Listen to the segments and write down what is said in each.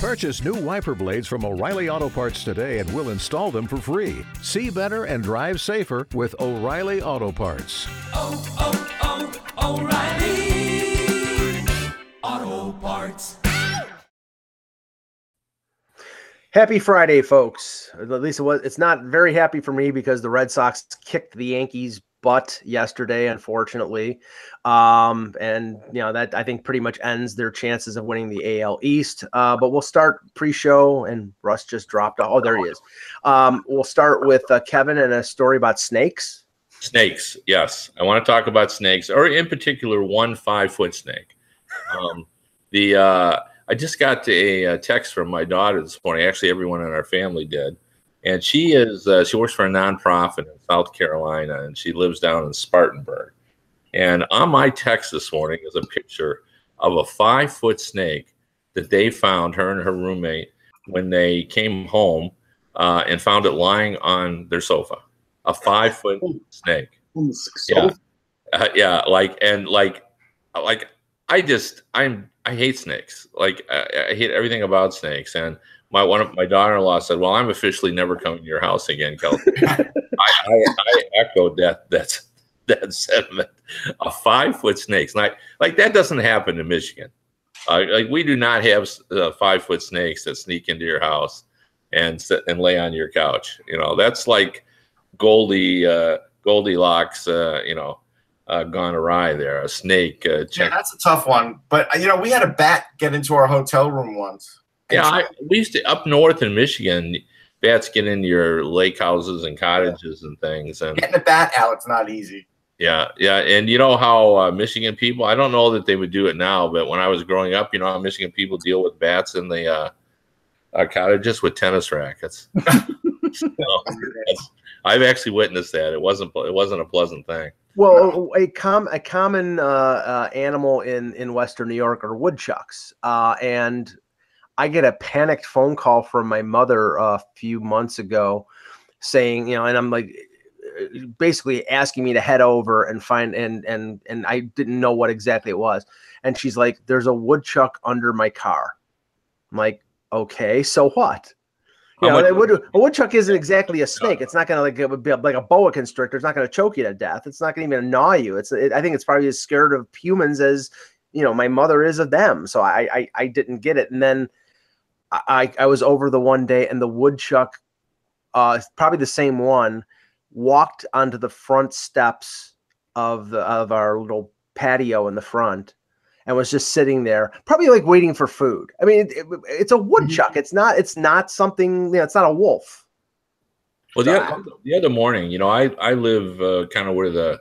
Purchase new wiper blades from O'Reilly Auto Parts today and we'll install them for free. See better and drive safer with O'Reilly Auto Parts. oh, oh, oh O'Reilly Auto Parts. Happy Friday, folks. At least it was. It's not very happy for me because the Red Sox kicked the Yankees' butt yesterday, unfortunately. Um, and you know that I think pretty much ends their chances of winning the AL East. Uh, but we'll start pre-show, and Russ just dropped. Off. Oh, there he is. Um, we'll start with uh, Kevin and a story about snakes. Snakes, yes. I want to talk about snakes, or in particular, one five foot snake. Um, the uh, I just got a, a, text from my daughter this morning. Actually, everyone in our family did, and she is uh, she works for a nonprofit in South Carolina, and she lives down in Spartanburg. And on my text this morning is a picture of a five foot snake that they found her and her roommate when they came home uh, and found it lying on their sofa. A five foot snake. Yeah, uh, yeah, like and like, like I just I'm I hate snakes. Like I, I, hate everything about snakes. And my one of my daughter-in-law said, "Well, I'm officially never coming to your house again, Kelsey." I, I, I, echoed that that that sentiment. A five-foot snake, like like that doesn't happen in Michigan. Uh, like we do not have uh, five-foot snakes that sneak into your house and sit and lay on your couch. You know, that's like Goldie uh, Goldilocks. Uh, you know uh, gone awry there. A snake. Uh, yeah, that's a tough one. But you know, we had a bat get into our hotel room once. Yeah, I, we used to up north in Michigan. Bats get into your lake houses and cottages yeah. and things. And getting a bat out, it's not easy. Yeah, yeah, and you know how uh, Michigan people. I don't know that they would do it now, but when I was growing up, you know how Michigan people deal with bats in the uh, uh, cottages with tennis rackets. so, I've actually witnessed that. It wasn't. It wasn't a pleasant thing. Well, a com a common uh, uh, animal in in Western New York are woodchucks, uh, and I get a panicked phone call from my mother a few months ago, saying, you know, and I'm like, basically asking me to head over and find and and and I didn't know what exactly it was, and she's like, "There's a woodchuck under my car." I'm like, "Okay, so what?" You know, a, wood, a woodchuck isn't exactly a snake. It's not going to like it would be like a boa constrictor. It's not going to choke you to death. It's not going to even gnaw you. It's it, I think it's probably as scared of humans as you know my mother is of them. So I I, I didn't get it. And then I I was over the one day and the woodchuck, uh, probably the same one, walked onto the front steps of the of our little patio in the front and was just sitting there, probably like waiting for food. I mean, it, it, it's a woodchuck. Mm-hmm. It's not. It's not something. You know, it's not a wolf. Well, the, other, the other morning, you know, I I live uh, kind of where the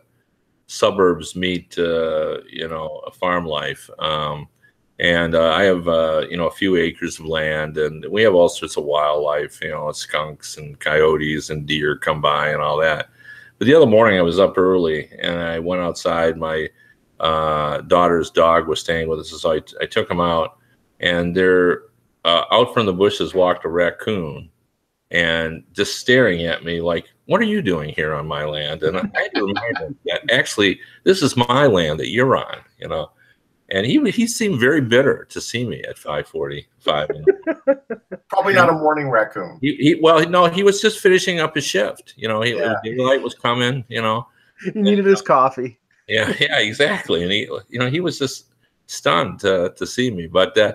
suburbs meet, uh, you know, a farm life. Um, and uh, I have uh, you know a few acres of land, and we have all sorts of wildlife. You know, skunks and coyotes and deer come by and all that. But the other morning, I was up early and I went outside. My uh, daughter's dog was staying with us, so I, I took him out, and there, uh, out from the bushes walked a raccoon, and just staring at me like, "What are you doing here on my land?" And I had to remind him that actually this is my land that you're on, you know. And he he seemed very bitter to see me at 5:45. Probably not a morning raccoon. He, he, well, no, he was just finishing up his shift. You know, he, yeah. daylight was coming. You know, he needed and, his coffee. Yeah, yeah, exactly. And he, you know, he was just stunned to, to see me. But, uh,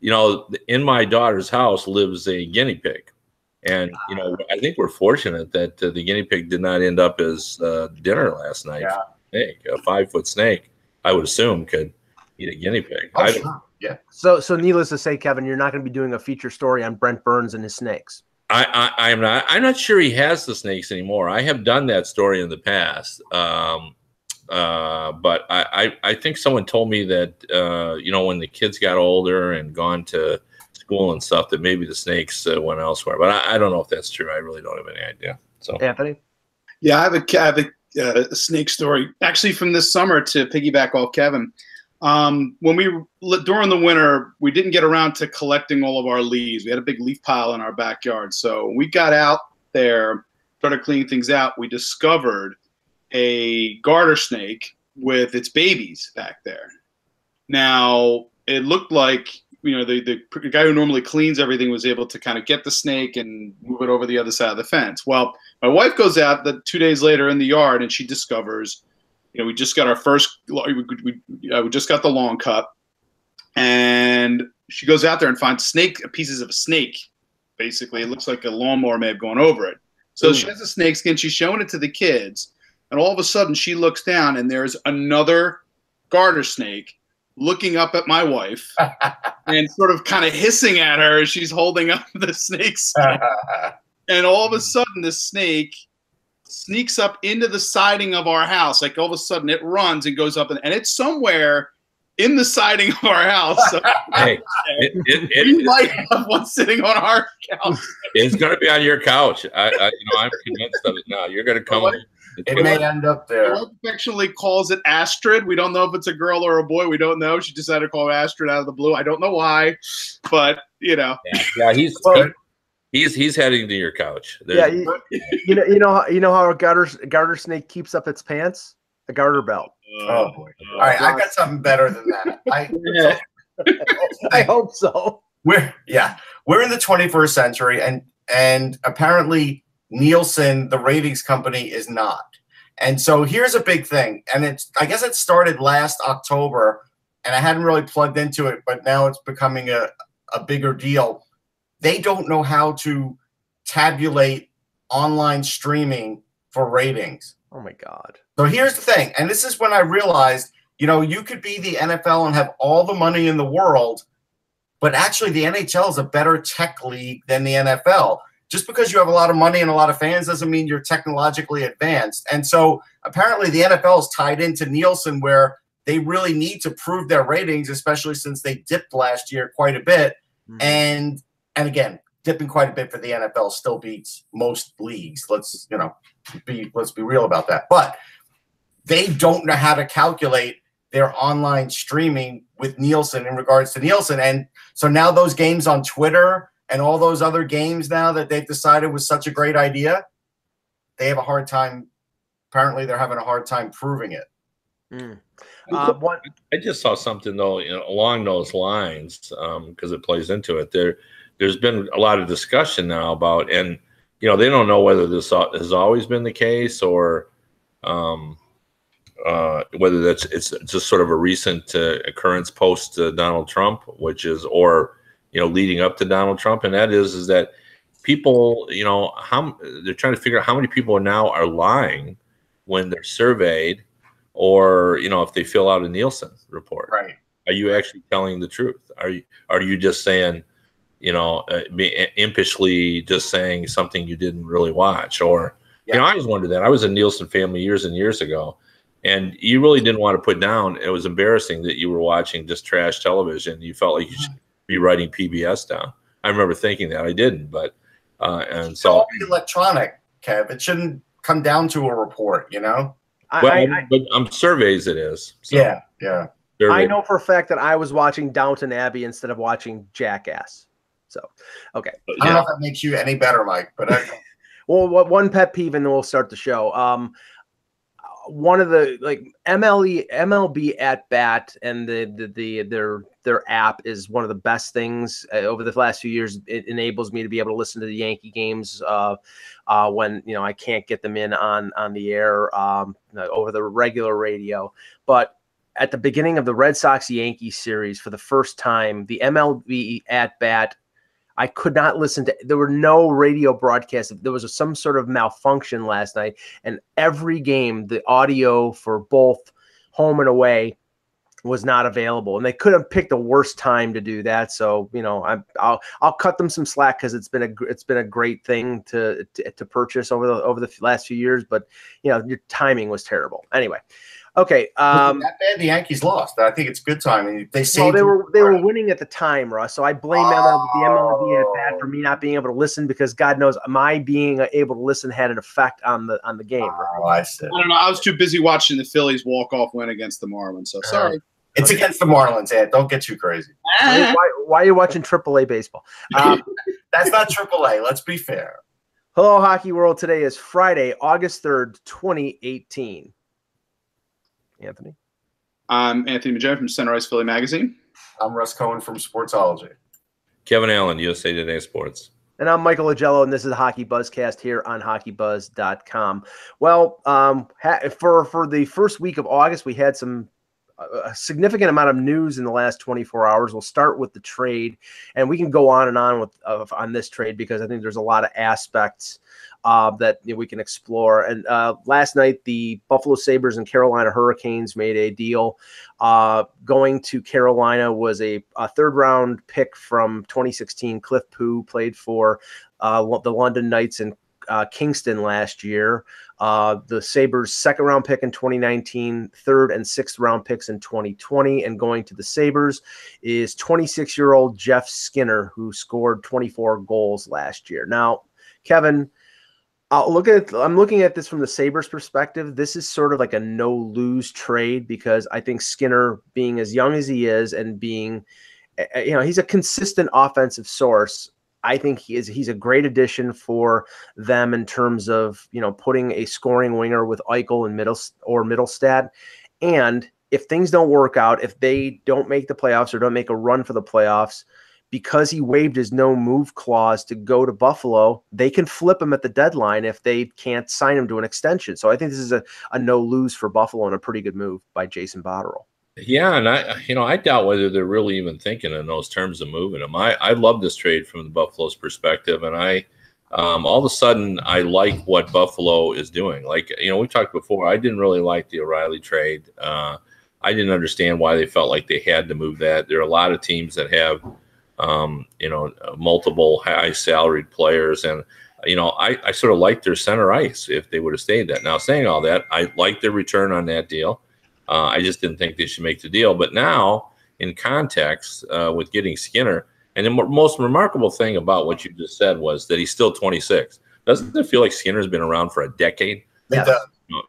you know, in my daughter's house lives a guinea pig. And, you know, I think we're fortunate that uh, the guinea pig did not end up as uh, dinner last night. Yeah. Snake, a five foot snake, I would assume could eat a guinea pig. Oh, sure. Yeah. So, so needless to say, Kevin, you're not going to be doing a feature story on Brent Burns and his snakes. I, I, am not. I'm not sure he has the snakes anymore. I have done that story in the past. Um, uh, but I, I, I, think someone told me that uh, you know when the kids got older and gone to school and stuff that maybe the snakes uh, went elsewhere. But I, I, don't know if that's true. I really don't have any idea. So Anthony, yeah, I have a, I have a, uh, a snake story actually from this summer to piggyback off Kevin. Um, when we during the winter, we didn't get around to collecting all of our leaves. We had a big leaf pile in our backyard, so we got out there, started cleaning things out. We discovered a garter snake with its babies back there. Now, it looked like you know the, the guy who normally cleans everything was able to kind of get the snake and move it over the other side of the fence. Well, my wife goes out the two days later in the yard and she discovers, you know, we just got our first, we, we, uh, we just got the long cut, and she goes out there and finds snake pieces of a snake. Basically, it looks like a lawnmower may have gone over it. So Ooh. she has a snake skin. She's showing it to the kids, and all of a sudden she looks down and there's another garter snake looking up at my wife and sort of kind of hissing at her as she's holding up the snake skin. and all of a sudden the snake sneaks up into the siding of our house. Like all of a sudden it runs and goes up and, and it's somewhere in the siding of our house. So Hey, it, it, it, we might have one sitting on our couch. it's going to be on your couch. I, I, you know, I'm convinced of it now. You're going to come. What? it's It may end up there. wife affectionately calls it Astrid. We don't know if it's a girl or a boy. We don't know. She decided to call it Astrid out of the blue. I don't know why, but you know, yeah, yeah, he's Well- he's he's heading to your couch. Yeah, you, you know, you know, how- you know how a garter garter snake keeps up its pants? A garter belt. Oh, oh boy! Oh. All right, I got something better than that. I, Yeah. I hope so. we're yeah, we're in the 21st century, and and apparently Nielsen, the ratings company, is not. And so here's a big thing, and it's I guess it started last October, and I hadn't really plugged into it, but now it's becoming a a bigger deal. They don't know how to tabulate online streaming for ratings. Oh my god. So here's the thing, and this is when I realized, you know, you could be the NFL and have all the money in the world, but actually the NHL is a better tech league than the NFL. Just because you have a lot of money and a lot of fans doesn't mean you're technologically advanced. And so apparently the NFL is tied into Nielsen where they really need to prove their ratings, especially since they dipped last year quite a bit. Mhm. And and again, dipping quite a bit for the NFL still beats most leagues. Let's, you know, be let's be real about that. But they don't know how to calculate their online streaming with Nielsen in regards to Nielsen. And so now those games on Twitter and all those other games now that they've decided was such a great idea, they have a hard time. Apparently, they're having a hard time proving it. Mm. Uh, one, I just saw something though you know, along those lines because it plays into it. There, there's been a lot of discussion now about, and you know, they don't know whether this has always been the case or um, uh, whether that's it's just sort of a recent uh, occurrence post uh, Donald Trump, which is or you know leading up to Donald Trump, and that is is that people, you know, how they're trying to figure out how many people now are lying when they're surveyed or you know if they fill out a Nielsen report. Right. Are you actually telling the truth? Are you are you just saying, you know, uh, impishly just saying something you didn't really watch? Or you know, I always wondered that. I was a Nielsen family years and years ago, and you really didn't want to put down. It was embarrassing that you were watching just trash television. You felt like you should be writing PBS down. I remember thinking that I didn't, but uh, and so electronic, Kev. It shouldn't come down to a report, you know? I, well, I, I, but um, surveys it is. So yeah, yeah. I know for a fact that I was watching Downton Abbey instead of watching Jackass. So, okay. I don't know if that makes you any better, Mike, but I, Well, what one pet peeve, and then we'll start the show. Um, one of the like MLE MLB at bat and the, the the their their app is one of the best things uh, over the last few years. It enables me to be able to listen to the Yankee games uh, uh, when you know I can't get them in on on the air um, over the regular radio. But at the beginning of the Red Sox Yankees series, for the first time, the MLB at bat I could not listen to. There were no radio broadcasts. There was some sort of malfunction last night, and every game, the audio for both home and away was not available, and they could have picked the worst time to do that. So you know, I, I'll I'll cut them some slack because it's been a it's been a great thing to, to to purchase over the over the last few years, but you know, your timing was terrible. Anyway, okay. Um, that bad the Yankees lost. I think it's good timing. They well, they were they were winning at the time, Russ. So I blame MLB, the MLB at bat for Oh. me not being able to listen because God knows my being able to listen had an effect on the on the game. Oh, I see. I don't know. I was too busy watching the Phillies walk off win against the Marlins. So sorry. It's against the Marlins, Ed. Don't get too crazy. Why, why, why are you watching AAA baseball? Um, That's not AAA. Let's be fair. Hello, Hockey World. Today is Friday, August third, twenty eighteen. Anthony, I'm Anthony Majan from Center Ice Philly Magazine. I'm Russ Cohen from Sportsology. Kevin Allen, USA Today Sports. And I'm Michael Augello, and this is the Hockey Buzzcast here on HockeyBuzz.com. Well, um, ha- for for the first week of August, we had some a significant amount of news in the last 24 hours. We'll start with the trade, and we can go on and on with uh, on this trade because I think there's a lot of aspects uh, that you know, we can explore. And uh, last night, the Buffalo Sabres and Carolina Hurricanes made a deal. Uh, going to Carolina was a, a, third round pick from 2016. Cliff Pu played for uh, the London Knights and uh, Kingston last year. Uh, the Sabres' second round pick in 2019, third and sixth round picks in 2020. And going to the Sabres is 26 year old Jeff Skinner, who scored 24 goals last year. Now, Kevin, I'll look at I'm looking at this from the Sabres perspective. This is sort of like a no lose trade because I think Skinner, being as young as he is and being, eh, eh, you know, he's a consistent offensive source. I think he is he's a great addition for them in terms of you know putting a scoring winger with Eichel and middle or Mittelstadt. And if things don't work out, if they don't make the playoffs or don't make a run for the playoffs, because he waived his no move clause to go to Buffalo, they can flip him at the deadline if they can't sign him to an extension. So I think this is a, a no lose for Buffalo and a pretty good move by Jason Botterill. Yeah, and I, you know, I doubt whether they're really even thinking in those terms of moving him. I, I love this trade from the Buffalo's perspective, and I, um, all of a sudden, I like what Buffalo is doing. Like, you know, we talked before. I didn't really like the O'Reilly trade. Uh, I didn't understand why they felt like they had to move that. There are a lot of teams that have, um, you know, multiple high salaried players, and you know, I, I sort of liked their center ice if they would have stayed that. Now, saying all that, I like their return on that deal. Uh, I just didn't think they should make the deal. But now, in context, uh, with getting Skinner, and the most remarkable thing about what you just said was that he's still 26. Doesn't it feel like Skinner's been around for a decade? Yeah.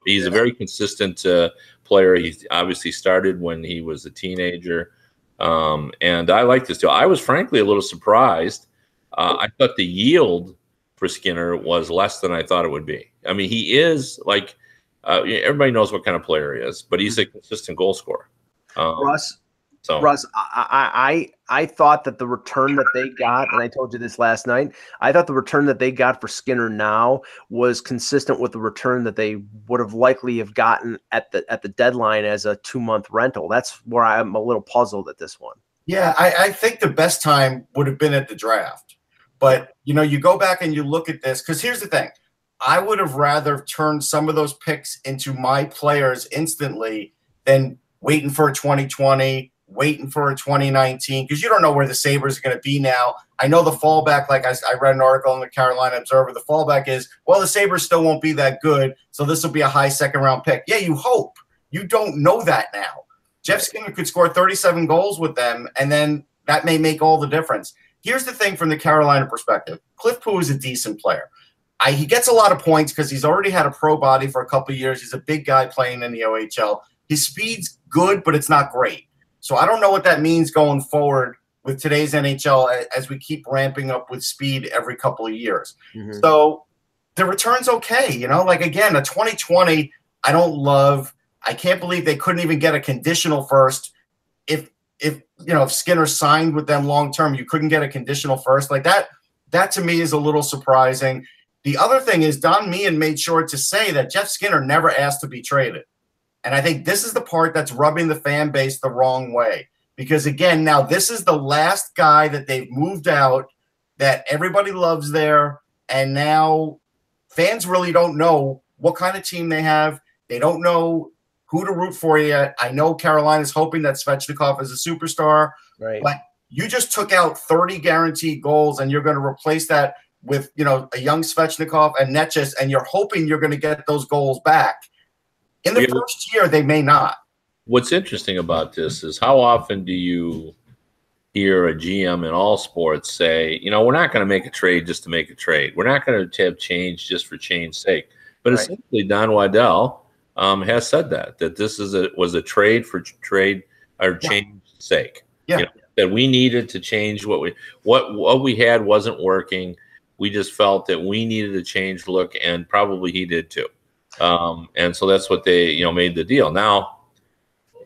He's yeah. a very consistent uh, player. He's obviously started when he was a teenager. Um, and I like this deal. I was frankly a little surprised. Uh, I thought the yield for Skinner was less than I thought it would be. I mean, he is like uh, everybody knows what kind of player he is, but he's a consistent goal scorer. Um, Russ, so Russ, I, I I thought that the return that they got, and I told you this last night, I thought the return that they got for Skinner now was consistent with the return that they would have likely have gotten at the at the deadline as a two month rental. That's where I'm a little puzzled at this one. Yeah, I, I think the best time would have been at the draft. But you know, you go back and you look at this because here's the thing: I would have rather turned some of those picks into my players instantly than waiting for a 2020, waiting for a 2019, because you don't know where the Sabres are going to be now. I know the fallback, like I, I, read an article in the Carolina Observer, the fallback is, well, the Sabres still won't be that good, so this will be a high second round pick. Yeah, you hope. You don't know that now. Jeff Skinner could score 37 goals with them, and then that may make all the difference. Here's the thing from the Carolina perspective Cliff Pu is a decent player. I, he gets a lot of points because he's already had a pro body for a couple years. He's a big guy playing in the OHL. His speed's good, but it's not great. So I don't know what that means going forward with today's NHL as we keep ramping up with speed every couple of years. Mm-hmm. So the return's okay. You know, like again, a 2020, I don't love. I can't believe they couldn't even get a conditional first. If if you know if Skinner signed with them long term, you couldn't get a conditional first like that. That to me is a little surprising. The other thing is Don Meehan made sure to say that Jeff Skinner never asked to be traded. And I think this is the part that's rubbing the fan base the wrong way. Because again, now this is the last guy that they've moved out that everybody loves there. And now fans really don't know what kind of team they have. They don't know who to root for yet. I know Carolina's hoping that Svechnikov is a superstar. Right. But you just took out 30 guaranteed goals and you're going to replace that with you know a young Svechnikov and Necas, and you're hoping you're going to get those goals back. In the yeah. first year, they may not. What's interesting about this is how often do you hear a GM in all sports say, you know, we're not going to make a trade just to make a trade. We're not going to have change just for change's sake. But right. essentially, Don Waddell um, has said that that this is a was a trade for trade or change sake. Yeah. You know, that we needed to change what we what what we had wasn't working we just felt that we needed a change look, and probably he did too. Um, and so that's what they, you know, made the deal. Now,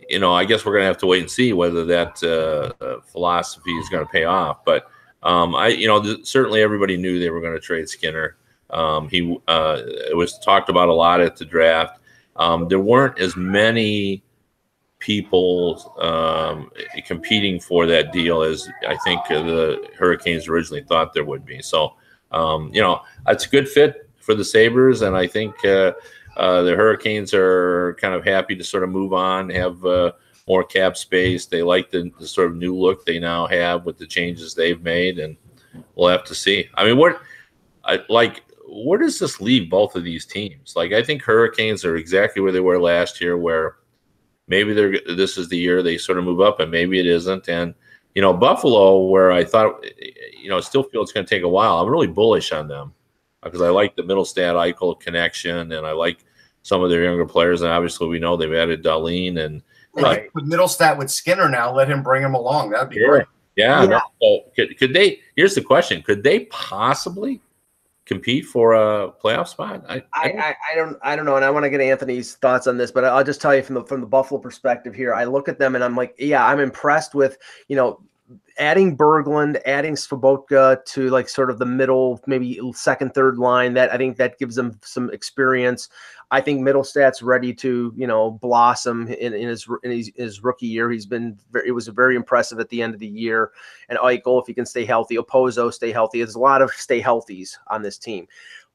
you know, I guess we're going to have to wait and see whether that uh, uh, philosophy is going to pay off. But um, I, you know, th- certainly everybody knew they were going to trade Skinner. Um, he uh, it was talked about a lot at the draft. Um, there weren't as many people um, competing for that deal as I think the Hurricanes originally thought there would be. So, um, you know, it's a good fit for the Sabres, and I think uh, uh, the Hurricanes are kind of happy to sort of move on, have uh, more cap space. They like the, the, sort of new look they now have with the changes they've made, and we'll have to see. I mean, what, I, like, where does this leave both of these teams? Like, I think Hurricanes are exactly where they were last year, where maybe they're this is the year they sort of move up, and maybe it isn't. And you know, Buffalo, where I thought, you know, still feel it's going to take a while. I'm really bullish on them uh, because I like the Mittelstadt Eichel connection, and I like some of their younger players. And obviously, we know they've added Dahlin and right. with Mittelstadt with Skinner now. Let him bring him along. That'd be great. Yeah. yeah. So could, could they? Here's the question: Could they possibly compete for a playoff spot? I I, I, I, don't I don't know, and I want to get Anthony's thoughts on this, but I'll just tell you from the from the Buffalo perspective here. I look at them and I'm like, yeah, I'm impressed with you know adding Berglund, adding Sobotka to like sort of the middle, maybe second, third line. That I think that gives them some experience. I think Mittelstadt's ready to, you know, blossom in, in his in his, his, rookie year. He's been very, it was very impressive at the end of the year. And Eichel, if he can stay healthy, Okposo stay healthy. There's a lot of stay healthies on this team.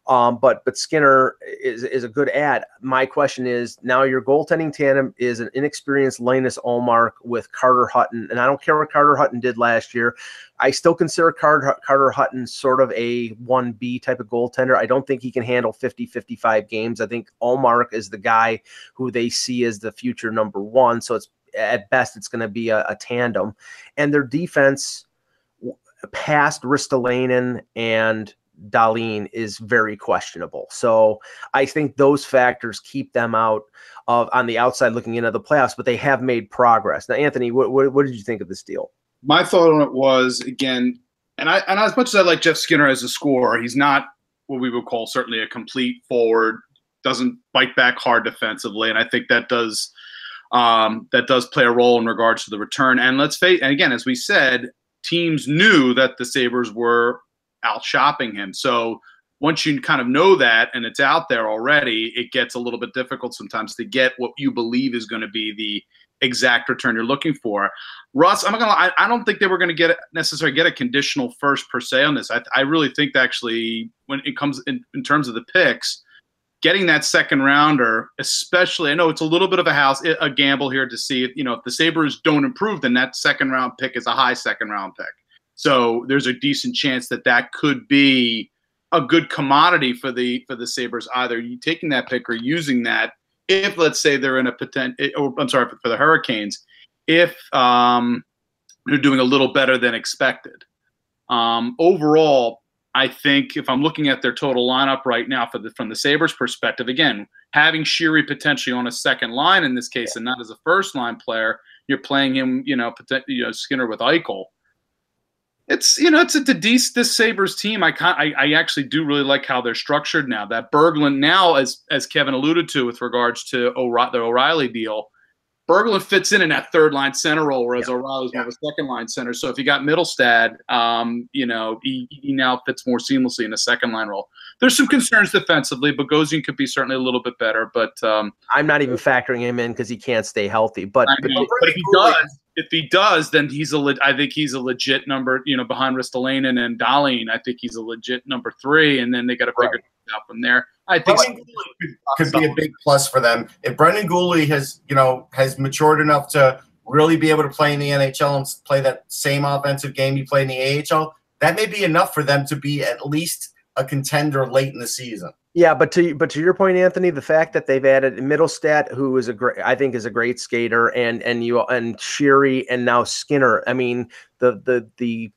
Um, but but Skinner is is a good ad. My question is now your goaltending tandem is an inexperienced Linus Ullmark with Carter Hutton, and I don't care what Carter Hutton did last year. I still consider Carter, Carter Hutton sort of a 1B type of goaltender. I don't think he can handle 50, 55 games. I think Ullmark is the guy who they see as the future number one. So it's at best it's going to be a, a tandem, and their defense past Ristolainen and Dahlin is very questionable. So I think those factors keep them out of on the outside looking into the playoffs, but they have made progress. Now, Anthony, what, what, what did you think of this deal? My thought on it was again, and I and as much as I like Jeff Skinner as a scorer, he's not what we would call certainly a complete forward. Doesn't bite back hard defensively, and I think that does um, that does play a role in regards to the return. And let's face, and again, as we said, teams knew that the Sabres were out shopping him. So once you kind of know that and it's out there already, it gets a little bit difficult sometimes to get what you believe is going to be the exact return you're looking for. Russ, I'm gonna. I, I don't think they were going to get necessarily get a conditional first per se on this. I, I really think actually when it comes in, in terms of the picks, getting that second rounder, especially, I know it's a little bit of a house a gamble here to see if you know if the Sabres don't improve, then that second round pick is a high second round pick. So there's a decent chance that that could be a good commodity for the for the Sabres, either you taking that pick or using that. If let's say they're in a potential, eh, or I'm sorry for the Hurricanes, if um, they're doing a little better than expected. Um, overall, I think if I'm looking at their total lineup right now for the from the Sabres perspective, again, having Sheary potentially on a second line in this case and not as a first line player, you're playing him, you know, you know Skinner with Eichel it's you know it's a this this Sabres team. I, can I I actually do really like how they're structured now. That Berglund now, as as Kevin alluded to with regards to O'Re- the O'Reilly deal, Berglund fits in in that third line center role, whereas yeah. O'Reilly's yeah. more of a second line center. So if you got Mittelstadt, um, you know he, he now fits more seamlessly in a second line role. There's some concerns defensively. Bogosian could be certainly a little bit better, but um, I'm not even factoring him in because he can't stay healthy. But, but, but if he does, if he does, then he's a le- I think he's a legit number. You know, behind Ristolainen and Dahlin, I think he's a legit number three, and then they got to figure right. out from there. I think could, could be a big plus for them if Brendan Guhle has you know has matured enough to really be able to play in the NHL and play that same offensive game he played in the AHL. That may be enough for them to be at least a contender late in the season. Yeah, but to but to your point, Anthony, the fact that they've added Mittelstadt, who is a great, I think, is a great skater, and and you and Sheary and now Skinner. I mean, the the the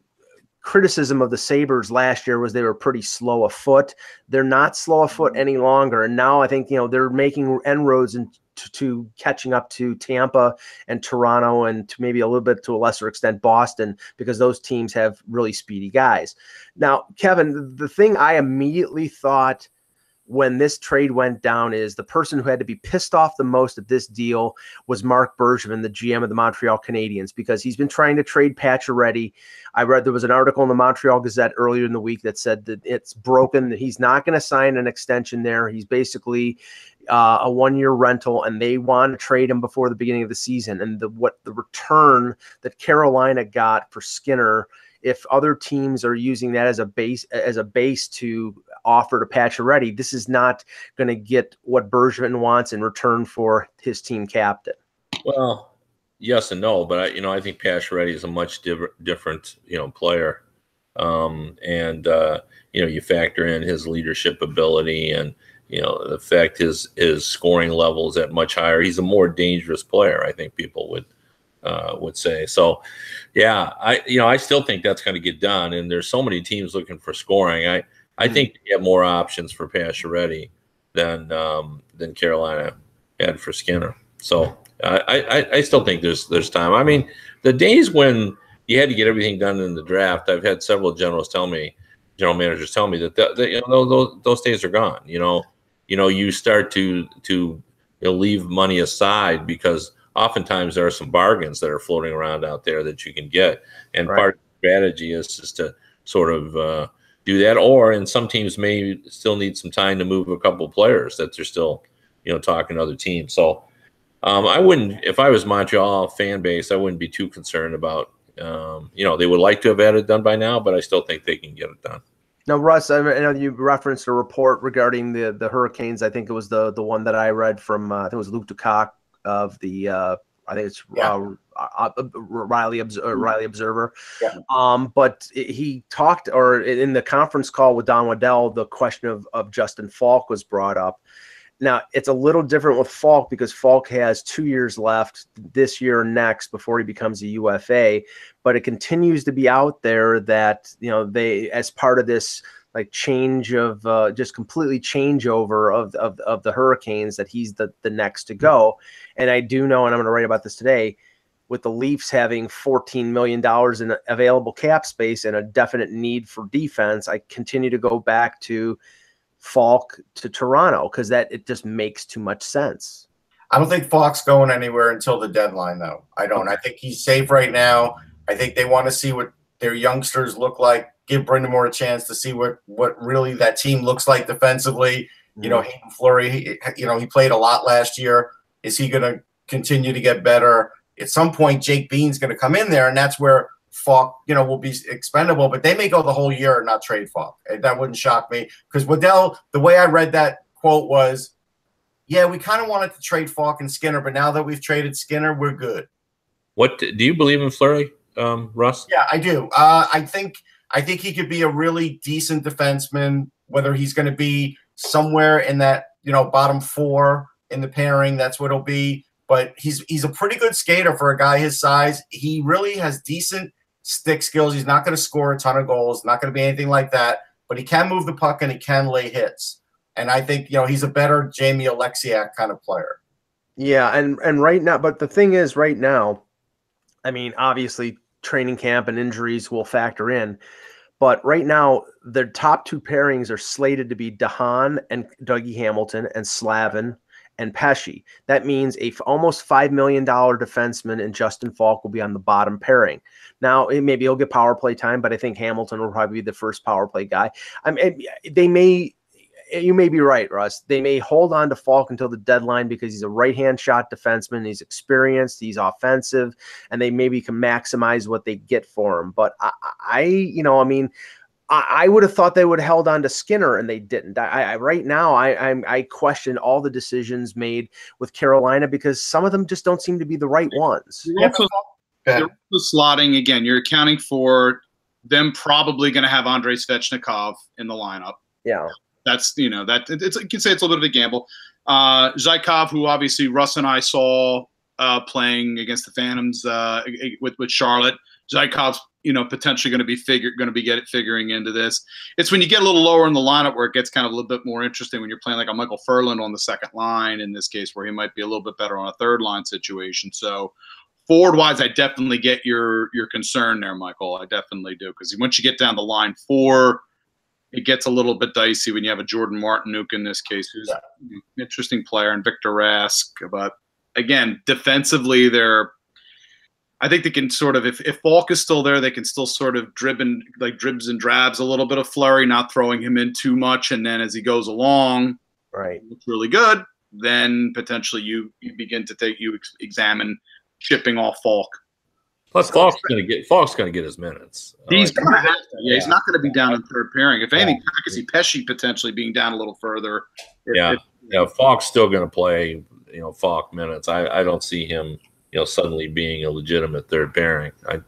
criticism of the Sabres last year was they were pretty slow afoot. They're not slow afoot mm-hmm. any longer, and now I think you know they're making inroads into to catching up to Tampa and Toronto, and to maybe a little bit to a lesser extent Boston, because those teams have really speedy guys. Now, Kevin, the thing I immediately thought when this trade went down is the person who had to be pissed off the most at this deal was Marc Bergevin, the GM of the Montreal Canadiens, because he's been trying to trade Pacioretty. I read there was an article in the Montreal Gazette earlier in the week that said that it's broken. That he's not going to sign an extension there. He's basically uh, a one-year rental, and they want to trade him before the beginning of the season. And the what the return that Carolina got for Skinner if other teams are using that as a base as a base to offer to Pacioretty, this is not going to get what Bergman wants in return for his team captain. Well, yes and no, but I, you know, I think Pacioretty is a much diff- different, you know, player. Um, and uh, you know, you factor in his leadership ability and you know the fact his his scoring levels at much higher. He's a more dangerous player. I think people would uh, would say. So, yeah, I you know I still think that's going to get done. And there's so many teams looking for scoring. I I hmm. think you have more options for Pacioretty than um, than Carolina had for Skinner. So I, I I still think there's there's time. I mean, the days when you had to get everything done in the draft, I've had several generals tell me, general managers tell me that, that, that you know those, those days are gone. You know, you know you start to to you know, leave money aside because oftentimes there are some bargains that are floating around out there that you can get. And right. part of the strategy is just to sort of uh, do that. Or, and some teams may still need some time to move a couple of players that they're still, you know, talking to other teams. So um, I wouldn't, if I was Montreal fan base, I wouldn't be too concerned about, um, you know, they would like to have had it done by now, but I still think they can get it done. Now, Russ, I know you referenced a report regarding the the Hurricanes. I think it was the the one that I read from uh, I think it was Luke DeCock of the uh, I think it's yeah. uh, uh, uh Raleigh mm-hmm. Raleigh Observer. Yeah. Um, but he talked, or in the conference call with Don Waddell, the question of of Justin Faulk was brought up. Now it's a little different with Faulk because Faulk has two years left this year and next before he becomes a UFA, but it continues to be out there that you know they as part of this like change of uh, just completely changeover of, of of the Hurricanes that he's the the next to go. And I do know, and I'm going to write about this today, with the Leafs having 14 million dollars in available cap space and a definite need for defense, I continue to go back to Faulk to Toronto because that it just makes too much sense. I don't think Faulk's going anywhere until the deadline, though. I don't. I think he's safe right now. I think they want to see what their youngsters look like give Brind'Amour a chance to see what what really that team looks like defensively. You know, mm-hmm. Haydn Fleury, he, you know, he played a lot last year. Is he going to continue to get better? At some point, Jake Bean's going to come in there, and that's where Faulk, you know, will be expendable. But they may go the whole year and not trade Faulk. That wouldn't shock me because Waddell, the way I read that quote was, "Yeah, we kind of wanted to trade Faulk and Skinner, but now that we've traded Skinner, we're good." What do you believe in Fleury, um, Russ? Yeah, I do. Uh, I think I think he could be a really decent defenseman. Whether he's going to be somewhere in that you know bottom four in the pairing, that's what it'll be. But he's he's a pretty good skater for a guy his size. He really has decent stick skills. He's not going to score a ton of goals, not going to be anything like that. But he can move the puck and he can lay hits. And I think you know he's a better Jamie Oleksiak kind of player. Yeah, and and right now, but the thing is, right now, I mean, obviously training camp and injuries will factor in. But right now, the top two pairings are slated to be de Haan and Dougie Hamilton and Slavin and Pesce. That means a f- almost $5 million defenseman and Justin Faulk will be on the bottom pairing. Now, maybe he'll get power play time, but I think Hamilton will probably be the first power play guy. I mean, they may Eh, you may be right, Russ. They may hold on to Faulk until the deadline because he's a right hand shot defenseman. He's experienced, he's offensive, and they maybe can maximize what they get for him. But I, I you know, I mean, I, I, would have thought they would have held on to Skinner, and they didn't. I, I right now, I, I'm, I question all the decisions made with Carolina because some of them just don't seem to be the right ones. You're also, you're also slotting again. You're accounting for them probably going to have Andrei Svechnikov in the lineup. Yeah that's you know that it's you can say it's a little bit of a gamble. Uh, Zykov, who obviously Russ and I saw uh, playing against the Phantoms uh, with with Charlotte. Zykov's you know potentially going to be figure going to be get it figuring into this. It's when you get a little lower in the lineup where it gets kind of a little bit more interesting when you're playing like a Micheal Ferland on the second line in this case where he might be a little bit better on a third line situation. So forward wise, I definitely get your your concern there, Michael. I definitely do because once you get down the line four it gets a little bit dicey when you have a Jordan Martinook in this case, who's Yeah. an interesting player, and Victor Rask. But again, defensively, they're. I think they can sort of, if, if Faulk is still there, they can still sort of drib and like dribs and drabs a little bit of Fleury, not throwing him in too much. And then as he goes along, Right. looks really good, then potentially you you begin to take you ex- examine chipping off Faulk. Plus, Faulk's going to get Faulk's going to get his minutes. He's like- gonna have to. Yeah, he's not gonna be down in third pairing. If anything, I could see Pesce potentially being down a little further. If- Yeah. if- yeah, Faulk's still going to play, you know, Faulk minutes. I, I don't see him, you know, suddenly being a legitimate third pairing. I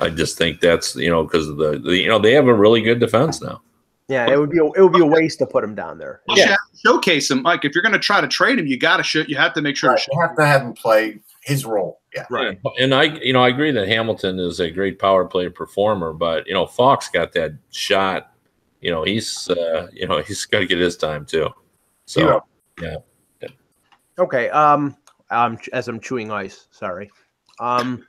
I just think that's you know because the, the you know they have a really good defense now. Yeah, it would be a, it would be a waste to put him down there. you should have to showcase him. Like if you're gonna try to trade him, you gotta show. You have to make sure. Right, to you have to have him play his role. Yeah. Right. And I you know I agree that Hamilton is a great power play performer, but you know Faulk's got that shot. You know he's uh, you know he's got to get his time too. So yeah. Okay. Um, um, as I'm chewing ice, sorry. Um,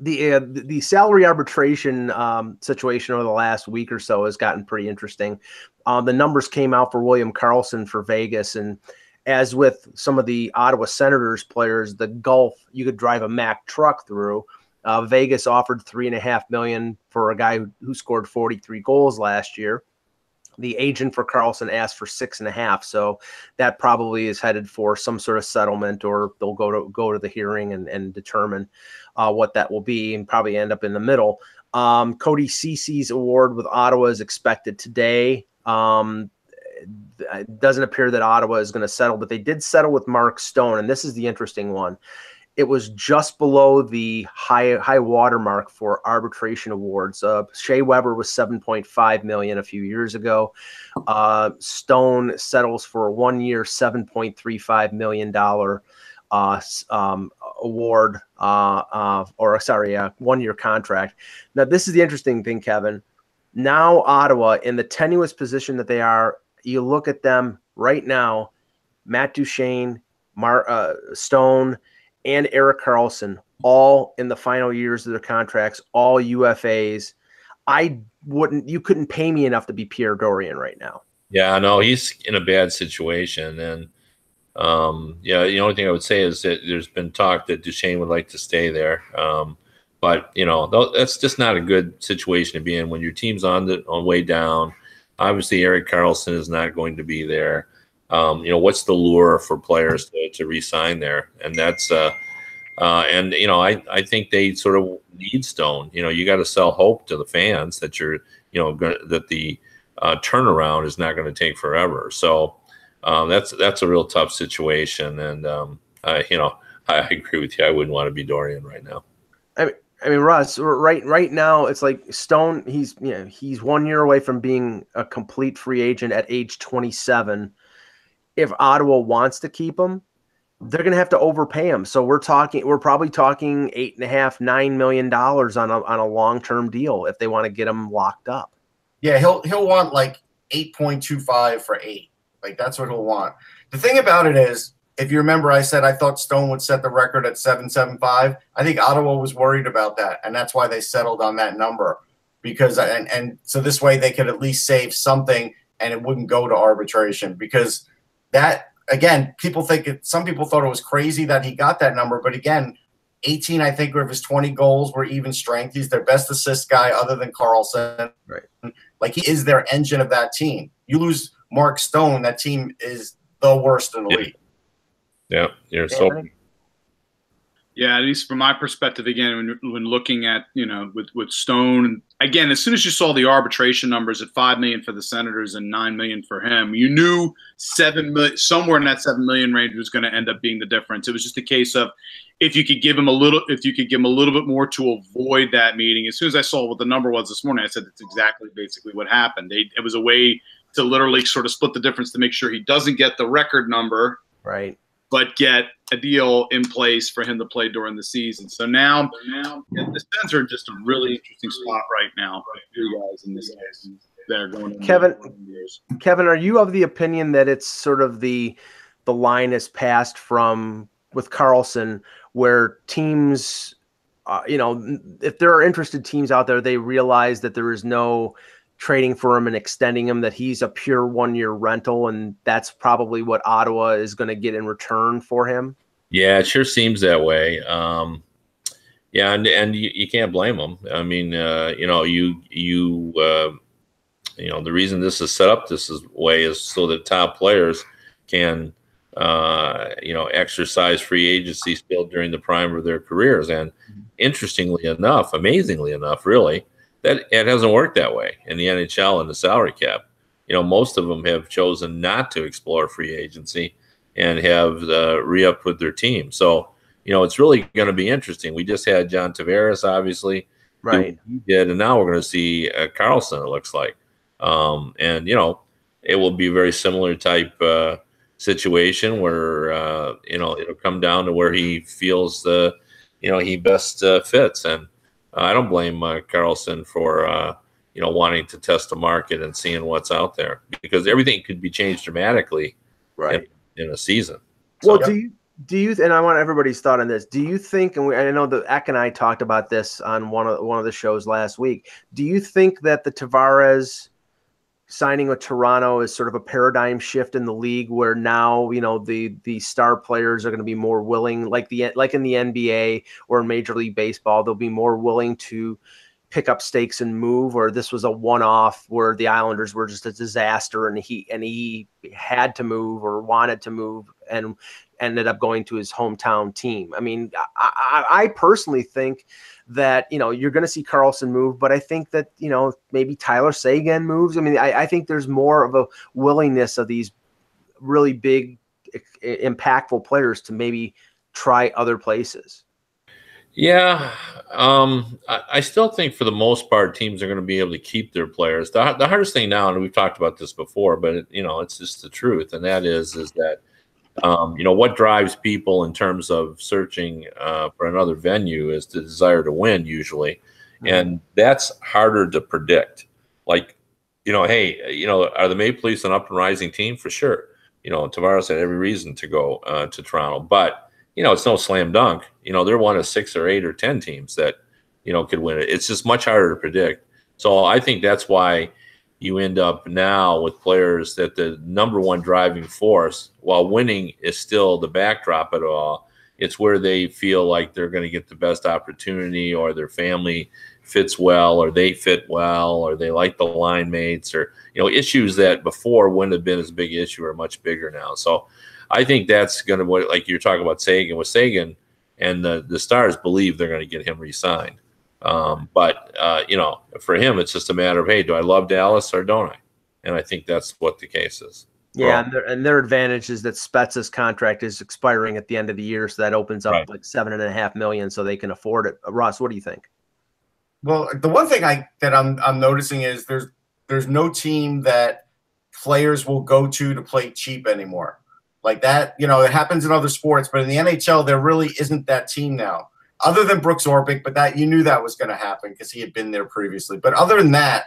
the uh, the the salary arbitration um, situation over the last week or so has gotten pretty interesting. Uh, the numbers came out for William Karlsson for Vegas, and as with some of the Ottawa Senators players, the Gulf you could drive a Mack truck through. Uh, Vegas offered three and a half million for a guy who, who scored 43 goals last year. The agent for Karlsson asked for six and a half, so that probably is headed for some sort of settlement, or they'll go to go to the hearing and, and determine uh, what that will be, and probably end up in the middle. Um, Cody Cece's award with Ottawa is expected today. Um, it doesn't appear that Ottawa is going to settle, but they did settle with Mark Stone, and this is the interesting one. It was just below the high high water mark for arbitration awards. Uh, Shea Weber was 7.5 million a few years ago. Uh, Stone settles for a one year, $7.35 million uh, um, award, uh, uh, or sorry, a one year contract. Now, this is the interesting thing, Kevin. Now, Ottawa, in the tenuous position that they are, you look at them right now Matt Duchene, Mar- uh, Stone, and Erik Karlsson, all in the final years of their contracts, all UFAs. I wouldn't, you couldn't pay me enough to be Pierre Dorion right now. Yeah, no, he's in a bad situation, and um, yeah, the only thing I would say is that there's been talk that Duchene would like to stay there, um, but you know that's just not a good situation to be in when your team's on the on way down. Obviously, Erik Karlsson is not going to be there. Um, you know, what's the lure for players to, to re-sign there? And that's uh, uh, and you know, I I think they sort of need Stone. You know, you got to sell hope to the fans that you're you know gonna, that the uh, turnaround is not going to take forever. So um, that's that's a real tough situation, and um, I, you know I, I agree with you. I wouldn't want to be Dorion right now. I mean, Russ, right right now it's like Stone. He's you know he's one year away from being a complete free agent at age 27. If Ottawa wants to keep him, they're going to have to overpay him. So we're talking, we're probably talking eight and a half, nine million dollars on a on a long term deal if they want to get him locked up. Yeah, he'll he'll want like eight point two five for eight. Like that's what he'll want. The thing about it is, if you remember, I said I thought Stone would set the record at seven seven five. I think Ottawa was worried about that, and that's why they settled on that number. Because and and so this way they could at least save something, and it wouldn't go to arbitration. Because that again, people think it. Some people thought it was crazy that he got that number, but again. 18, I think, of his 20 goals were even strength. He's their best assist guy other than Karlsson. Right. Like he is their engine of that team. You lose Mark Stone, that team is the worst in the Yeah. league. Yeah, you're so Yeah, at least from my perspective, again, when, when looking at you know with with Stone, again, as soon as you saw the arbitration numbers at five million for the Senators and nine million for him, you knew seven million somewhere in that seven million range was going to end up being the difference. It was just a case of if you could give him a little, if you could give him a little bit more to avoid that meeting. As soon as I saw what the number was this morning, I said that's exactly basically what happened. They, it was a way to literally sort of split the difference to make sure he doesn't get the record number Right. But get a deal in place for him to play during the season. So now, now the Sens are just a really interesting spot right now for you guys in this case. They're going Kevin-. Kevin, are you of the opinion that it's sort of the the line is passed from with Karlsson, where teams, uh, you know, if there are interested teams out there, they realize that there is no trading for him and extending him that he's a pure one year rental and that's probably what Ottawa is going to get in return for him? Yeah, it sure seems that way. Um, yeah, and and you, you, can't blame them. I mean, uh, you know, you you uh, you know the reason this is set up this way is so that top players can uh, you know exercise free agency still during the prime of their careers. And interestingly enough, amazingly enough, really, that it hasn't worked that way in the NHL and the salary cap. You know, most of them have chosen not to explore free agency and have uh, re-upped with their team. So, you know, it's really going to be interesting. We just had John Tavares, obviously, right? He did, and now we're going to see uh, Karlsson. It looks like, um, and you know, it will be a very similar type uh, situation where uh, you know it'll come down to where he feels the, you know, he best uh, fits. And I don't blame uh, Karlsson for uh, you know wanting to test the market and seeing what's out there because everything could be changed dramatically, right, in, in a season. Well, so, do you do you and I want everybody's thought on this. Do you think and we, I know that Eck and I talked about this on one of one of the shows last week. Do you think that the Tavares signing with Toronto is sort of a paradigm shift in the league where now you know the the star players are going to be more willing like the like in the NBA or Major League Baseball they'll be more willing to pick up stakes and move or this was a one-off where the Islanders were just a disaster and he and he had to move or wanted to move and ended up going to his hometown team. I mean, I, I, I personally think that you know you're going to see Karlsson move, but I think that you know maybe Tyler Seguin moves. I mean, I, I think there's more of a willingness of these really big, impactful players to maybe try other places. Yeah, um, I, I, still think for the most part, teams are going to be able to keep their players. The, the hardest thing now, and we've talked about this before, but it, you know, it's just the truth, and that is, is that um, you know what drives people in terms of searching uh, for another venue is the desire to win, usually, mm-hmm. and that's harder to predict. Like, you know, hey, you know, are the Maple Leafs an up and rising team for sure? You know, Tavares had every reason to go uh, to Toronto, but you know, it's no slam dunk. You know, they're one of six or eight or 10 teams that, you know, could win it. It's just much harder to predict. So I think that's why you end up now with players that the number one driving force, while winning is still the backdrop at all, it's where they feel like they're going to get the best opportunity or their family fits well or they fit well or they like the line mates or, you know, issues that before wouldn't have been as big issue are much bigger now. So I think that's going to what like you're talking about Seguin with Seguin, and the the Stars believe they're going to get him re-signed. Um, but uh, you know, for him, it's just a matter of hey, do I love Dallas or don't I? And I think that's what the case is. Yeah, well, and, their, and their advantage is that Spezza's contract is expiring at the end of the year, so that opens up right. like seven and a half million, so they can afford it. Uh, Ross, what do you think? Well, the one thing I that I'm I'm noticing is there's there's no team that players will go to to play cheap anymore. Like that, you know, it happens in other sports, but in the NHL, there really isn't that team now, other than Brooks Orpik. But that you knew that was going to happen because he had been there previously. But other than that,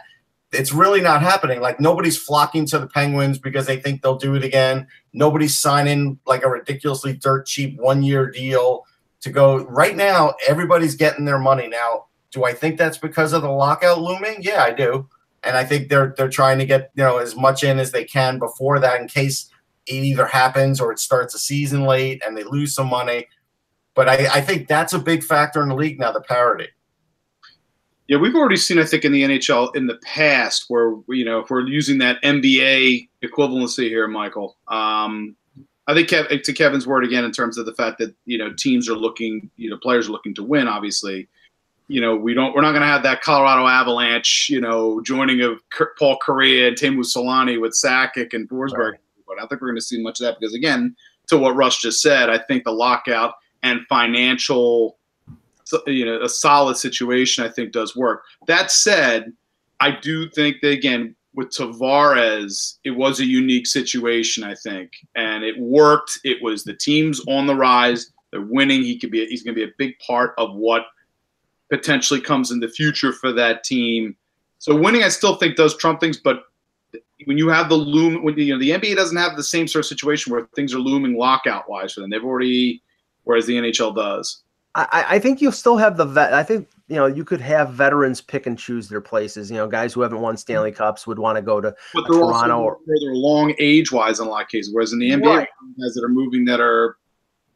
it's really not happening. Like nobody's flocking to the Penguins because they think they'll do it again. Nobody's signing like a ridiculously dirt cheap one year deal to go. Right now, everybody's getting their money. Now, do I think that's because of the lockout looming? Yeah, I do. And I think they're they're trying to get you know as much in as they can before that in case it either happens or it starts a season late and they lose some money. But I, I think that's a big factor in the league now, the parity. Yeah, we've already seen, I think, in the NHL in the past where, you know, if we're using that NBA equivalency here, Michael, um, I think Kev, to Kevin's word again, in terms of the fact that, you know, teams are looking, you know, players are looking to win, obviously. You know, we don't, we're not going to have that Colorado Avalanche, you know, joining of Paul Kariya and Teemu Selanne with Sakic and Forsberg. Right but I don't think we're going to see much of that because, again, to what Russ just said, I think the lockout and financial, you know, a solid situation, I think does work. That said, I do think that again with Tavares, it was a unique situation, I think, and it worked. It was the team's on the rise. They're winning. He could be. He's going to be a big part of what potentially comes in the future for that team. So winning, I still think does trump things, but when you have the loom, when you know the NBA doesn't have the same sort of situation where things are looming lockout wise for them. They've already, whereas the NHL does. I, I think you'll still have the vet. I think you know you could have veterans pick and choose their places. You know, guys who haven't won Stanley Cups would want to go to Toronto or. But they're also Toronto or- further along age wise in a lot of cases, whereas in the NBA, Right. guys that are moving that are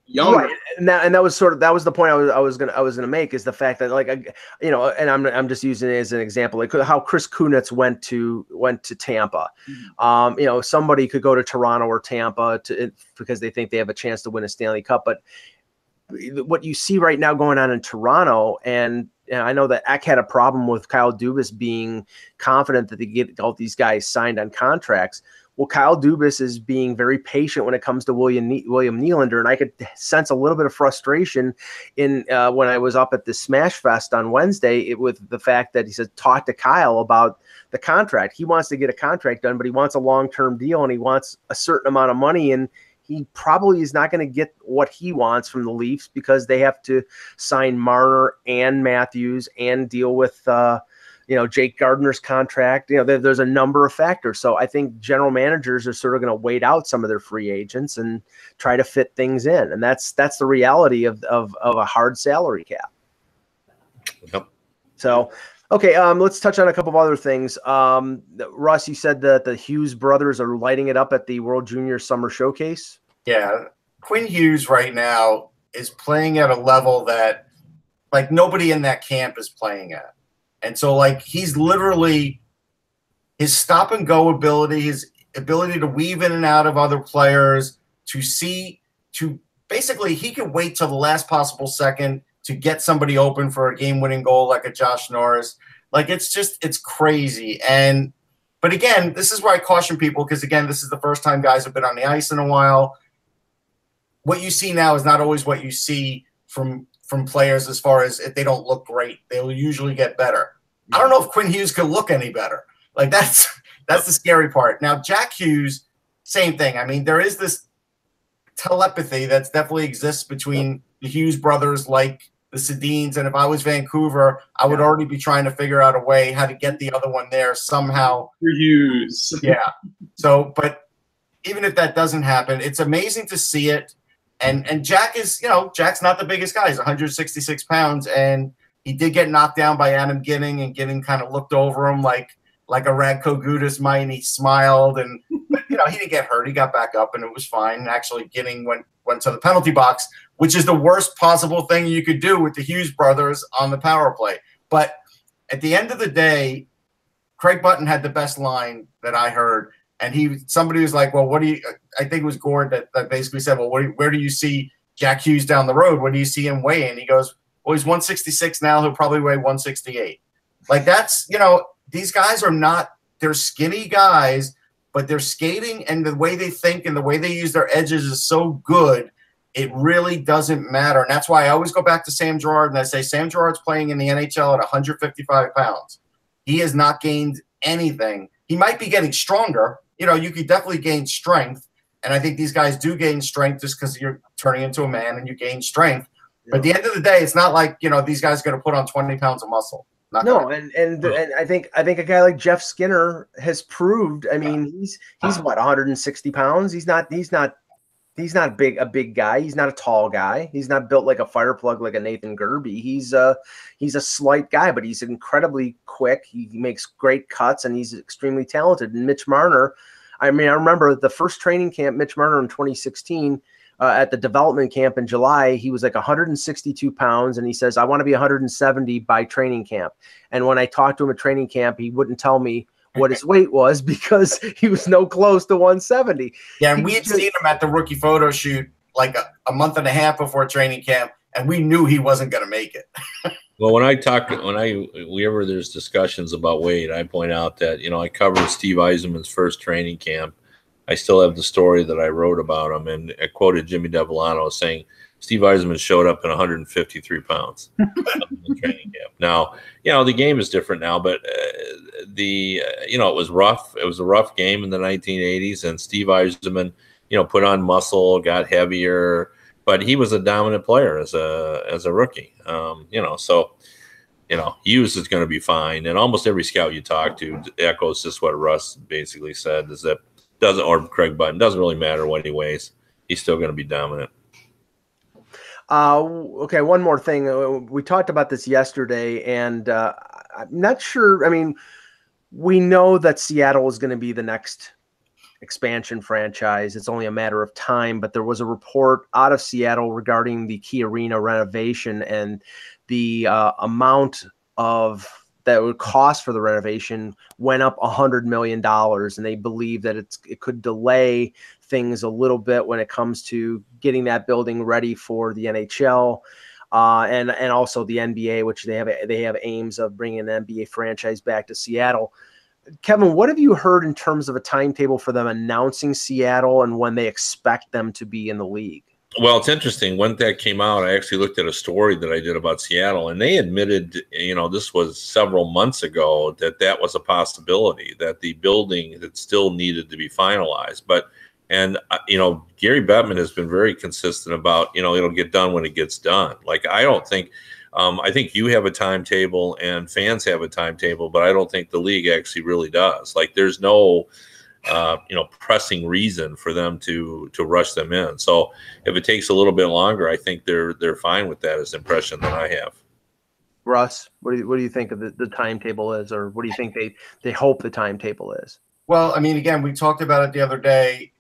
younger. Right, and that and that was sort of that was the point I was I was gonna I was gonna make is the fact that like I, you know, and I'm I'm just using it as an example, like how Chris Kunitz went to went to Tampa. Um, you know, somebody could go to Toronto or Tampa to because they think they have a chance to win a Stanley Cup, but what you see right now going on in Toronto, and, and I know that Eck had a problem with Kyle Dubas being confident that they get all these guys signed on contracts. Well, Kyle Dubas is being very patient when it comes to William ne- William Nylander, and I could sense a little bit of frustration in uh, when I was up at the Smash Fest on Wednesday it, with the fact that he said talk to Kyle about the contract. He wants to get a contract done, but he wants a long term deal and he wants a certain amount of money, and he probably is not going to get what he wants from the Leafs because they have to sign Marner and Matthews and deal with. Uh, you know Jake Gardiner's contract. You know, there, there's a number of factors. So I think general managers are sort of going to wait out some of their free agents and try to fit things in, and that's that's the reality of of, of a hard salary cap. Yep. So. Okay, um, let's touch on a couple of other things. Um, Russ, you said that the Hughes brothers are lighting it up at the World Junior Summer Showcase. Yeah, Quinn Hughes right now is playing at a level that like nobody in that camp is playing at. And so like he's literally his stop and go ability, his ability to weave in and out of other players, to see to basically he can wait till the last possible second to get somebody open for a game-winning goal like a Josh Norris. Like it's just it's crazy. And but again, this is where I caution people because again, this is the first time guys have been on the ice in a while. What you see now is not always what you see from from players as far as if they don't look great. They'll usually get better. I don't know if quinn hughes could look any better. Like that's that's the scary part. Now jack hughes same thing. I mean there is this telepathy that's definitely exists between the hughes brothers like the Sedins and if i was vancouver i would already be trying to figure out a way how to get the other one there somehow Hughes. yeah. So, but even if that doesn't happen, it's amazing to see it. And and Jack is, you know, Jack's not the biggest guy. He's 166 pounds, and he did get knocked down by Adam Ginning, and Ginning kind of looked over him like like a Radko Gudas might, and he smiled, and you know he didn't get hurt. He got back up, and it was fine. Actually, Ginning went went to the penalty box, which is the worst possible thing you could do with the Hughes brothers on the power play. But at the end of the day, Craig Button had the best line that I heard, and he somebody was like, "Well, what do you?" I think it was Gord that, that basically said, "Well, do you- where do you see Jack Hughes down the road? What do you see him weigh?" And he goes, "Well, he's 166 now. He'll probably weigh 168." Like that's you know these guys are not they're skinny guys, but they're skating and the way they think and the way they use their edges is so good. It really doesn't matter, and that's why I always go back to Sam Girard and I say Sam Girard's playing in the NHL at 155 pounds he has not gained anything. He might be getting stronger. You know, you could definitely gain strength. And I think these guys do gain strength just because you're turning into a man and you gain strength. But at the end of the day, it's not like, you know, these guys are going to put on 20 pounds of muscle. Not No, gonna- and and and I think I think a guy like Jeff Skinner has proved. I mean, he's he's what 160 pounds. He's not he's not he's not big a big guy. He's not a tall guy. He's not built like a fire plug like a Nathan Gerbe. He's a he's a slight guy, but he's incredibly quick. He, he makes great cuts and he's extremely talented. And Mitch Marner, I mean, I remember the first training camp Mitch Marner in 2016 uh, at the development camp in July, he was like 162 pounds, and he says, "I want to be 170 by training camp." And when I talked to him at training camp, he wouldn't tell me what his weight was because he was no close to 170. yeah, and we had seen him at the rookie photo shoot like a, a month and a half before training camp, and we knew he wasn't going to make it. Well, when I talk, when I whenever there's discussions about weight, I point out that you know I covered Steve Yzerman's first training camp. I still have the story that I wrote about him, and I quoted Jimmy Devellano saying Steve Yzerman showed up at 153 pounds in training camp. Now, you know the game is different now, but uh, the uh, you know it was rough. It was a rough game in the 1980s, and Steve Yzerman, you know, put on muscle, got heavier but he was a dominant player as a as a rookie. Um, you know, so you know Hughes is going to be fine, and almost every scout you talk to echoes just what Russ basically said: is that doesn't or Craig Button doesn't really matter what he weighs, he's still going to be dominant. Uh, okay, one more thing. Uh, We talked about this yesterday, and uh, I'm not sure. I mean, we know that Seattle is going to be the next expansion franchise. It's only a matter of time. But there was a report out of Seattle regarding the Key Arena renovation and the uh, amount of that would cost for the renovation went up a hundred million dollars, and they believe that it's it could delay things a little bit when it comes to getting that building ready for the NHL. Uh, and and also the NBA, which they have they have aims of bringing an NBA franchise back to Seattle. Kevin, what have you heard in terms of a timetable for them announcing Seattle and when they expect them to be in the league? Well, it's interesting. When that came out, I actually looked at a story that I did about Seattle, and they admitted, you know, this was several months ago, that that was a possibility, that the building that still needed to be finalized. But, and, uh, you know, Gary Bettman has been very consistent about, you know, it'll get done when it gets done. Like, I don't think, um, I think you have a timetable and fans have a timetable, but I don't think the league actually really does. Like, there's no, uh, you know, pressing reason for them to to rush them in. So if it takes a little bit longer, I think they're they're fine with that as impression that I have. Russ, what do you, what do you think of the, the timetable is, or what do you think they they hope the timetable is? Well, I mean, again, we talked about it the other day.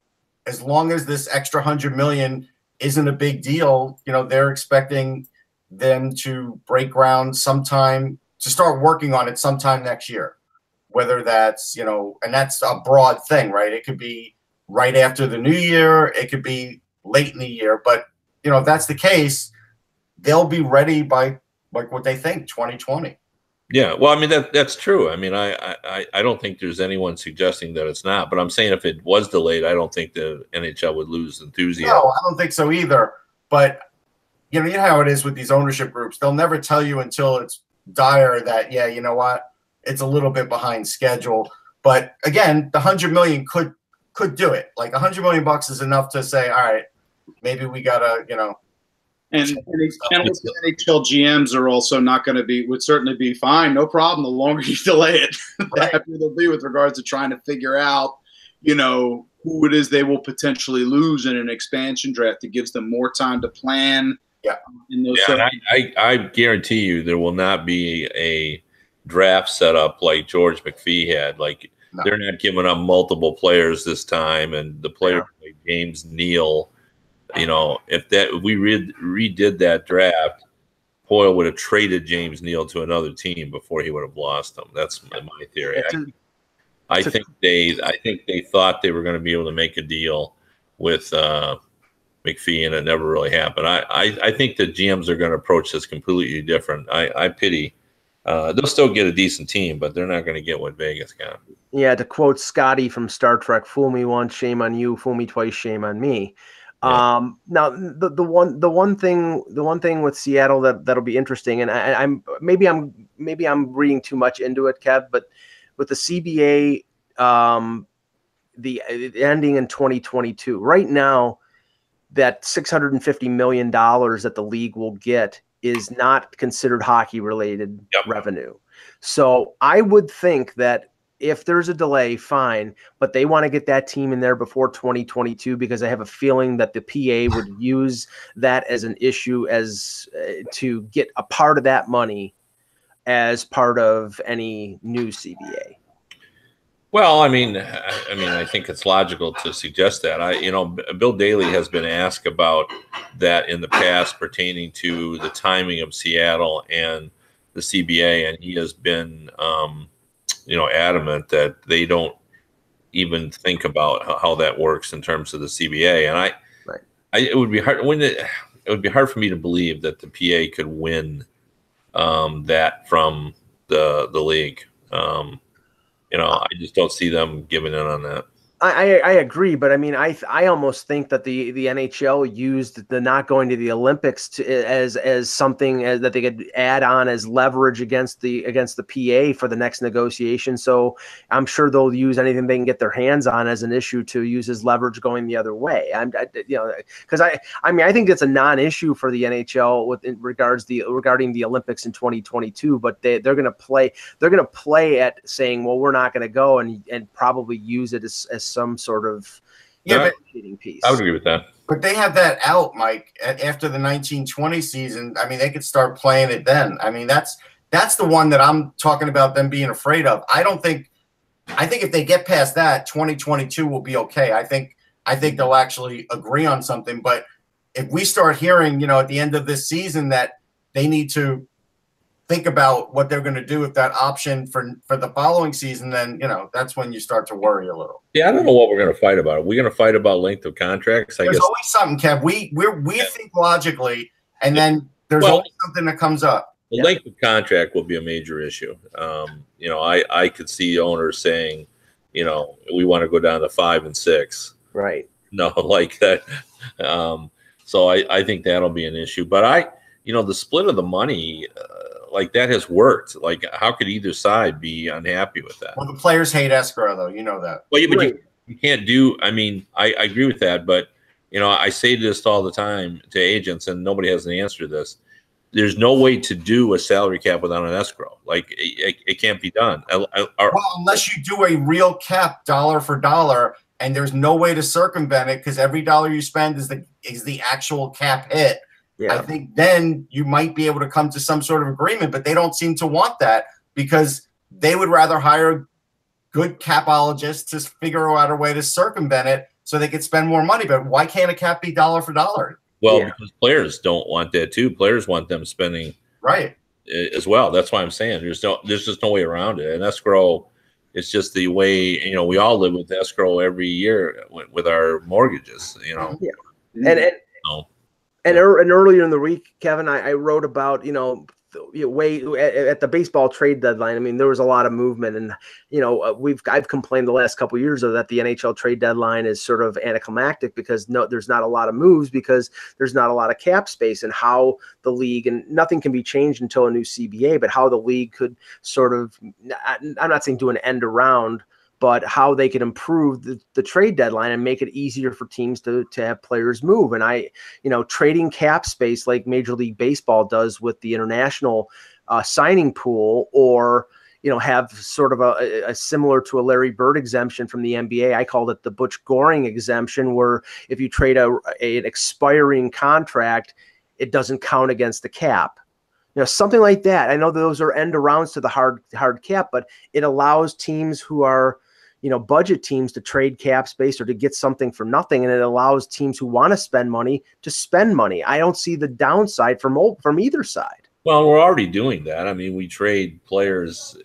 As long as this extra hundred million isn't a big deal, you know, they're expecting them to break ground sometime to start working on it sometime next year. Whether that's, you know, and that's a broad thing, right? It could be right after the new year, it could be late in the year, but you know, if that's the case, they'll be ready by like what they think 2020. Yeah, well, I mean that that's true. I mean, I, I I don't think there's anyone suggesting that it's not, but I'm saying if it was delayed, I don't think the NHL would lose enthusiasm. No, I don't think so either. But you know, you know how it is with these ownership groups. They'll never tell you until it's dire that yeah, you know what, it's a little bit behind schedule. But again, the hundred million could could do it. Like a hundred million bucks is enough to say, all right, maybe we gotta, you know, And, and NHL GMs are also not going to be would certainly be fine, no problem. The longer you delay it, the Right. happier they'll be with regards to trying to figure out, you know, who it is they will potentially lose in an expansion draft. It gives them more time to plan. Yeah. In those Yeah, and I, I, I guarantee you there will not be a draft setup like George McPhee had. Like No. they're not giving up multiple players this time, and the player like James Neal. You know, if that if we read, redid that draft, Poile would have traded James Neal to another team before he would have lost him. That's my, my theory. It's I, a- I it's a- think they I think they thought they were going to be able to make a deal with uh, McPhee, and it never really happened. I, I, I think the GMs are going to approach this completely different. I, I pity. Uh, they'll still get a decent team, but they're not going to get what Vegas got. Yeah, to quote Scotty from Star Trek, "Fool me once, shame on you. Fool me twice, shame on me." Yeah. Um, now, the, the one the one thing the one thing with Seattle that that'll be interesting, and I, I'm maybe I'm maybe I'm reading too much into it, Kev, but with the CBA, um, the ending in 2022, right now, that 650 million dollars that the league will get is not considered hockey related Yep. revenue. So I would think that if there's a delay, fine, but they want to get that team in there before 2022 because I have a feeling that the PA would use that as an issue as uh, to get a part of that money as part of any new CBA. Well, I mean, I mean, I think it's logical to suggest that. I, you know, Bill Daly has been asked about that in the past pertaining to the timing of Seattle and the CBA, and he has been, um, you know, adamant that they don't even think about how, how that works in terms of the CBA. And I, Right. I, it would be hard when it, it would be hard for me to believe that the PA could win um, that from the the league. Um, you know, I just don't see them giving in on that. I, I, agree, but I mean, I I almost think that the the NHL used the not going to the Olympics to, as as something as, that they could add on as leverage against the against the PA for the next negotiation. So I'm sure they'll use anything they can get their hands on as an issue to use as leverage going the other way. I'm I, you know because I I mean I think it's a non-issue for the NHL with in regards the regarding the Olympics in 2022, but they they're going to play they're going to play at saying well we're not going to go and and probably use it as, as some sort of Yeah, but piece. I would agree with that. But they have that out, Mike, after the 1920 season. I mean, they could start playing it then. I mean, that's that's the one that I'm talking about them being afraid of. I don't think I think if they get past that, 2022 will be okay. I think I think they'll actually agree on something. But if we start hearing, you know, at the end of this season that they need to think about what they're going to do with that option for for the following season, then you know that's when you start to worry a little. Yeah, I don't know what we're going to fight about. We're we going to fight about length of contracts? I There's guess. always something, Kev. We we we think logically, and then there's Well- always something that comes up. The length of contract will be a major issue. Um, you know, I I could see owners saying, you know, we want to go down to five and six. Right. No, like that. Um, so I I think that'll be an issue. But I, you know, the split of the money, uh, like that has worked. Like, how could either side be unhappy with that? Well, the players hate escrow, though. You know that. Well, yeah, but Right. you, you can't do. I mean, I, I agree with that, but you know, I say this all the time to agents, and nobody has an answer to this. There's no way to do a salary cap without an escrow. Like it, it, it can't be done. I- I- our- Well, unless you do a real cap dollar for dollar, and there's no way to circumvent it because every dollar you spend is the is the actual cap hit. I think then you might be able to come to some sort of agreement, but they don't seem to want that because they would rather hire good capologists to figure out a way to circumvent it so they could spend more money. But why can't a cap be dollar for dollar? well, yeah. because players don't want that too. Players want them spending Right. as well. That's why I'm saying there's no there's just no way around it. And escrow, it's just the way you know we all live with escrow every year with, with our mortgages. You know, yeah. Mm-hmm. And and so And, ear- and earlier in the week, Kevin, I, I wrote about you know the- you know, way at, at the baseball trade deadline. I mean, there was a lot of movement, and you know uh, we've I've complained the last couple of years of that the NHL trade deadline is sort of anticlimactic because no, there's not a lot of moves because there's not a lot of cap space, and how the league and nothing can be changed until a new CBA, but how the league could sort of I'm not saying do an end around but how they could improve the, the trade deadline and make it easier for teams to, to have players move. And I, you know, trading cap space like Major League Baseball does with the international uh, signing pool, or you know, have sort of a, a similar to a Larry Bird exemption from the NBA. I called it the Butch Goring exemption, where if you trade a, a an expiring contract, it doesn't count against the cap. You know, something like that. I know those are end arounds to the hard hard cap, but it allows teams who are you know budget teams to trade cap space or to get something for nothing and it allows teams who want to spend money to spend money i don't see the downside from from either side Well, we're already doing that. I mean, we trade players,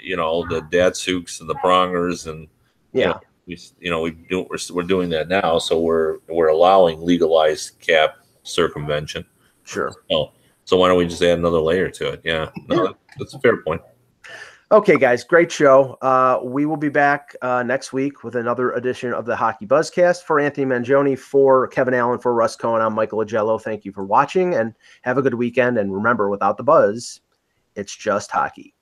you know, the Datsyuks and the Prongers, and yeah we, you know, we do we're, we're doing that now. So we're we're allowing legalized cap circumvention. sure Oh, so why don't we just add another layer to it? Yeah, no, that's a fair point. Okay guys great show. Uh, we will be back uh, next week with another edition of the hockey buzzcast. For anthony mangione for kevin allen for russ cohen i'm michael Augello. Thank you for watching and have a good weekend. And remember without the buzz it's just hockey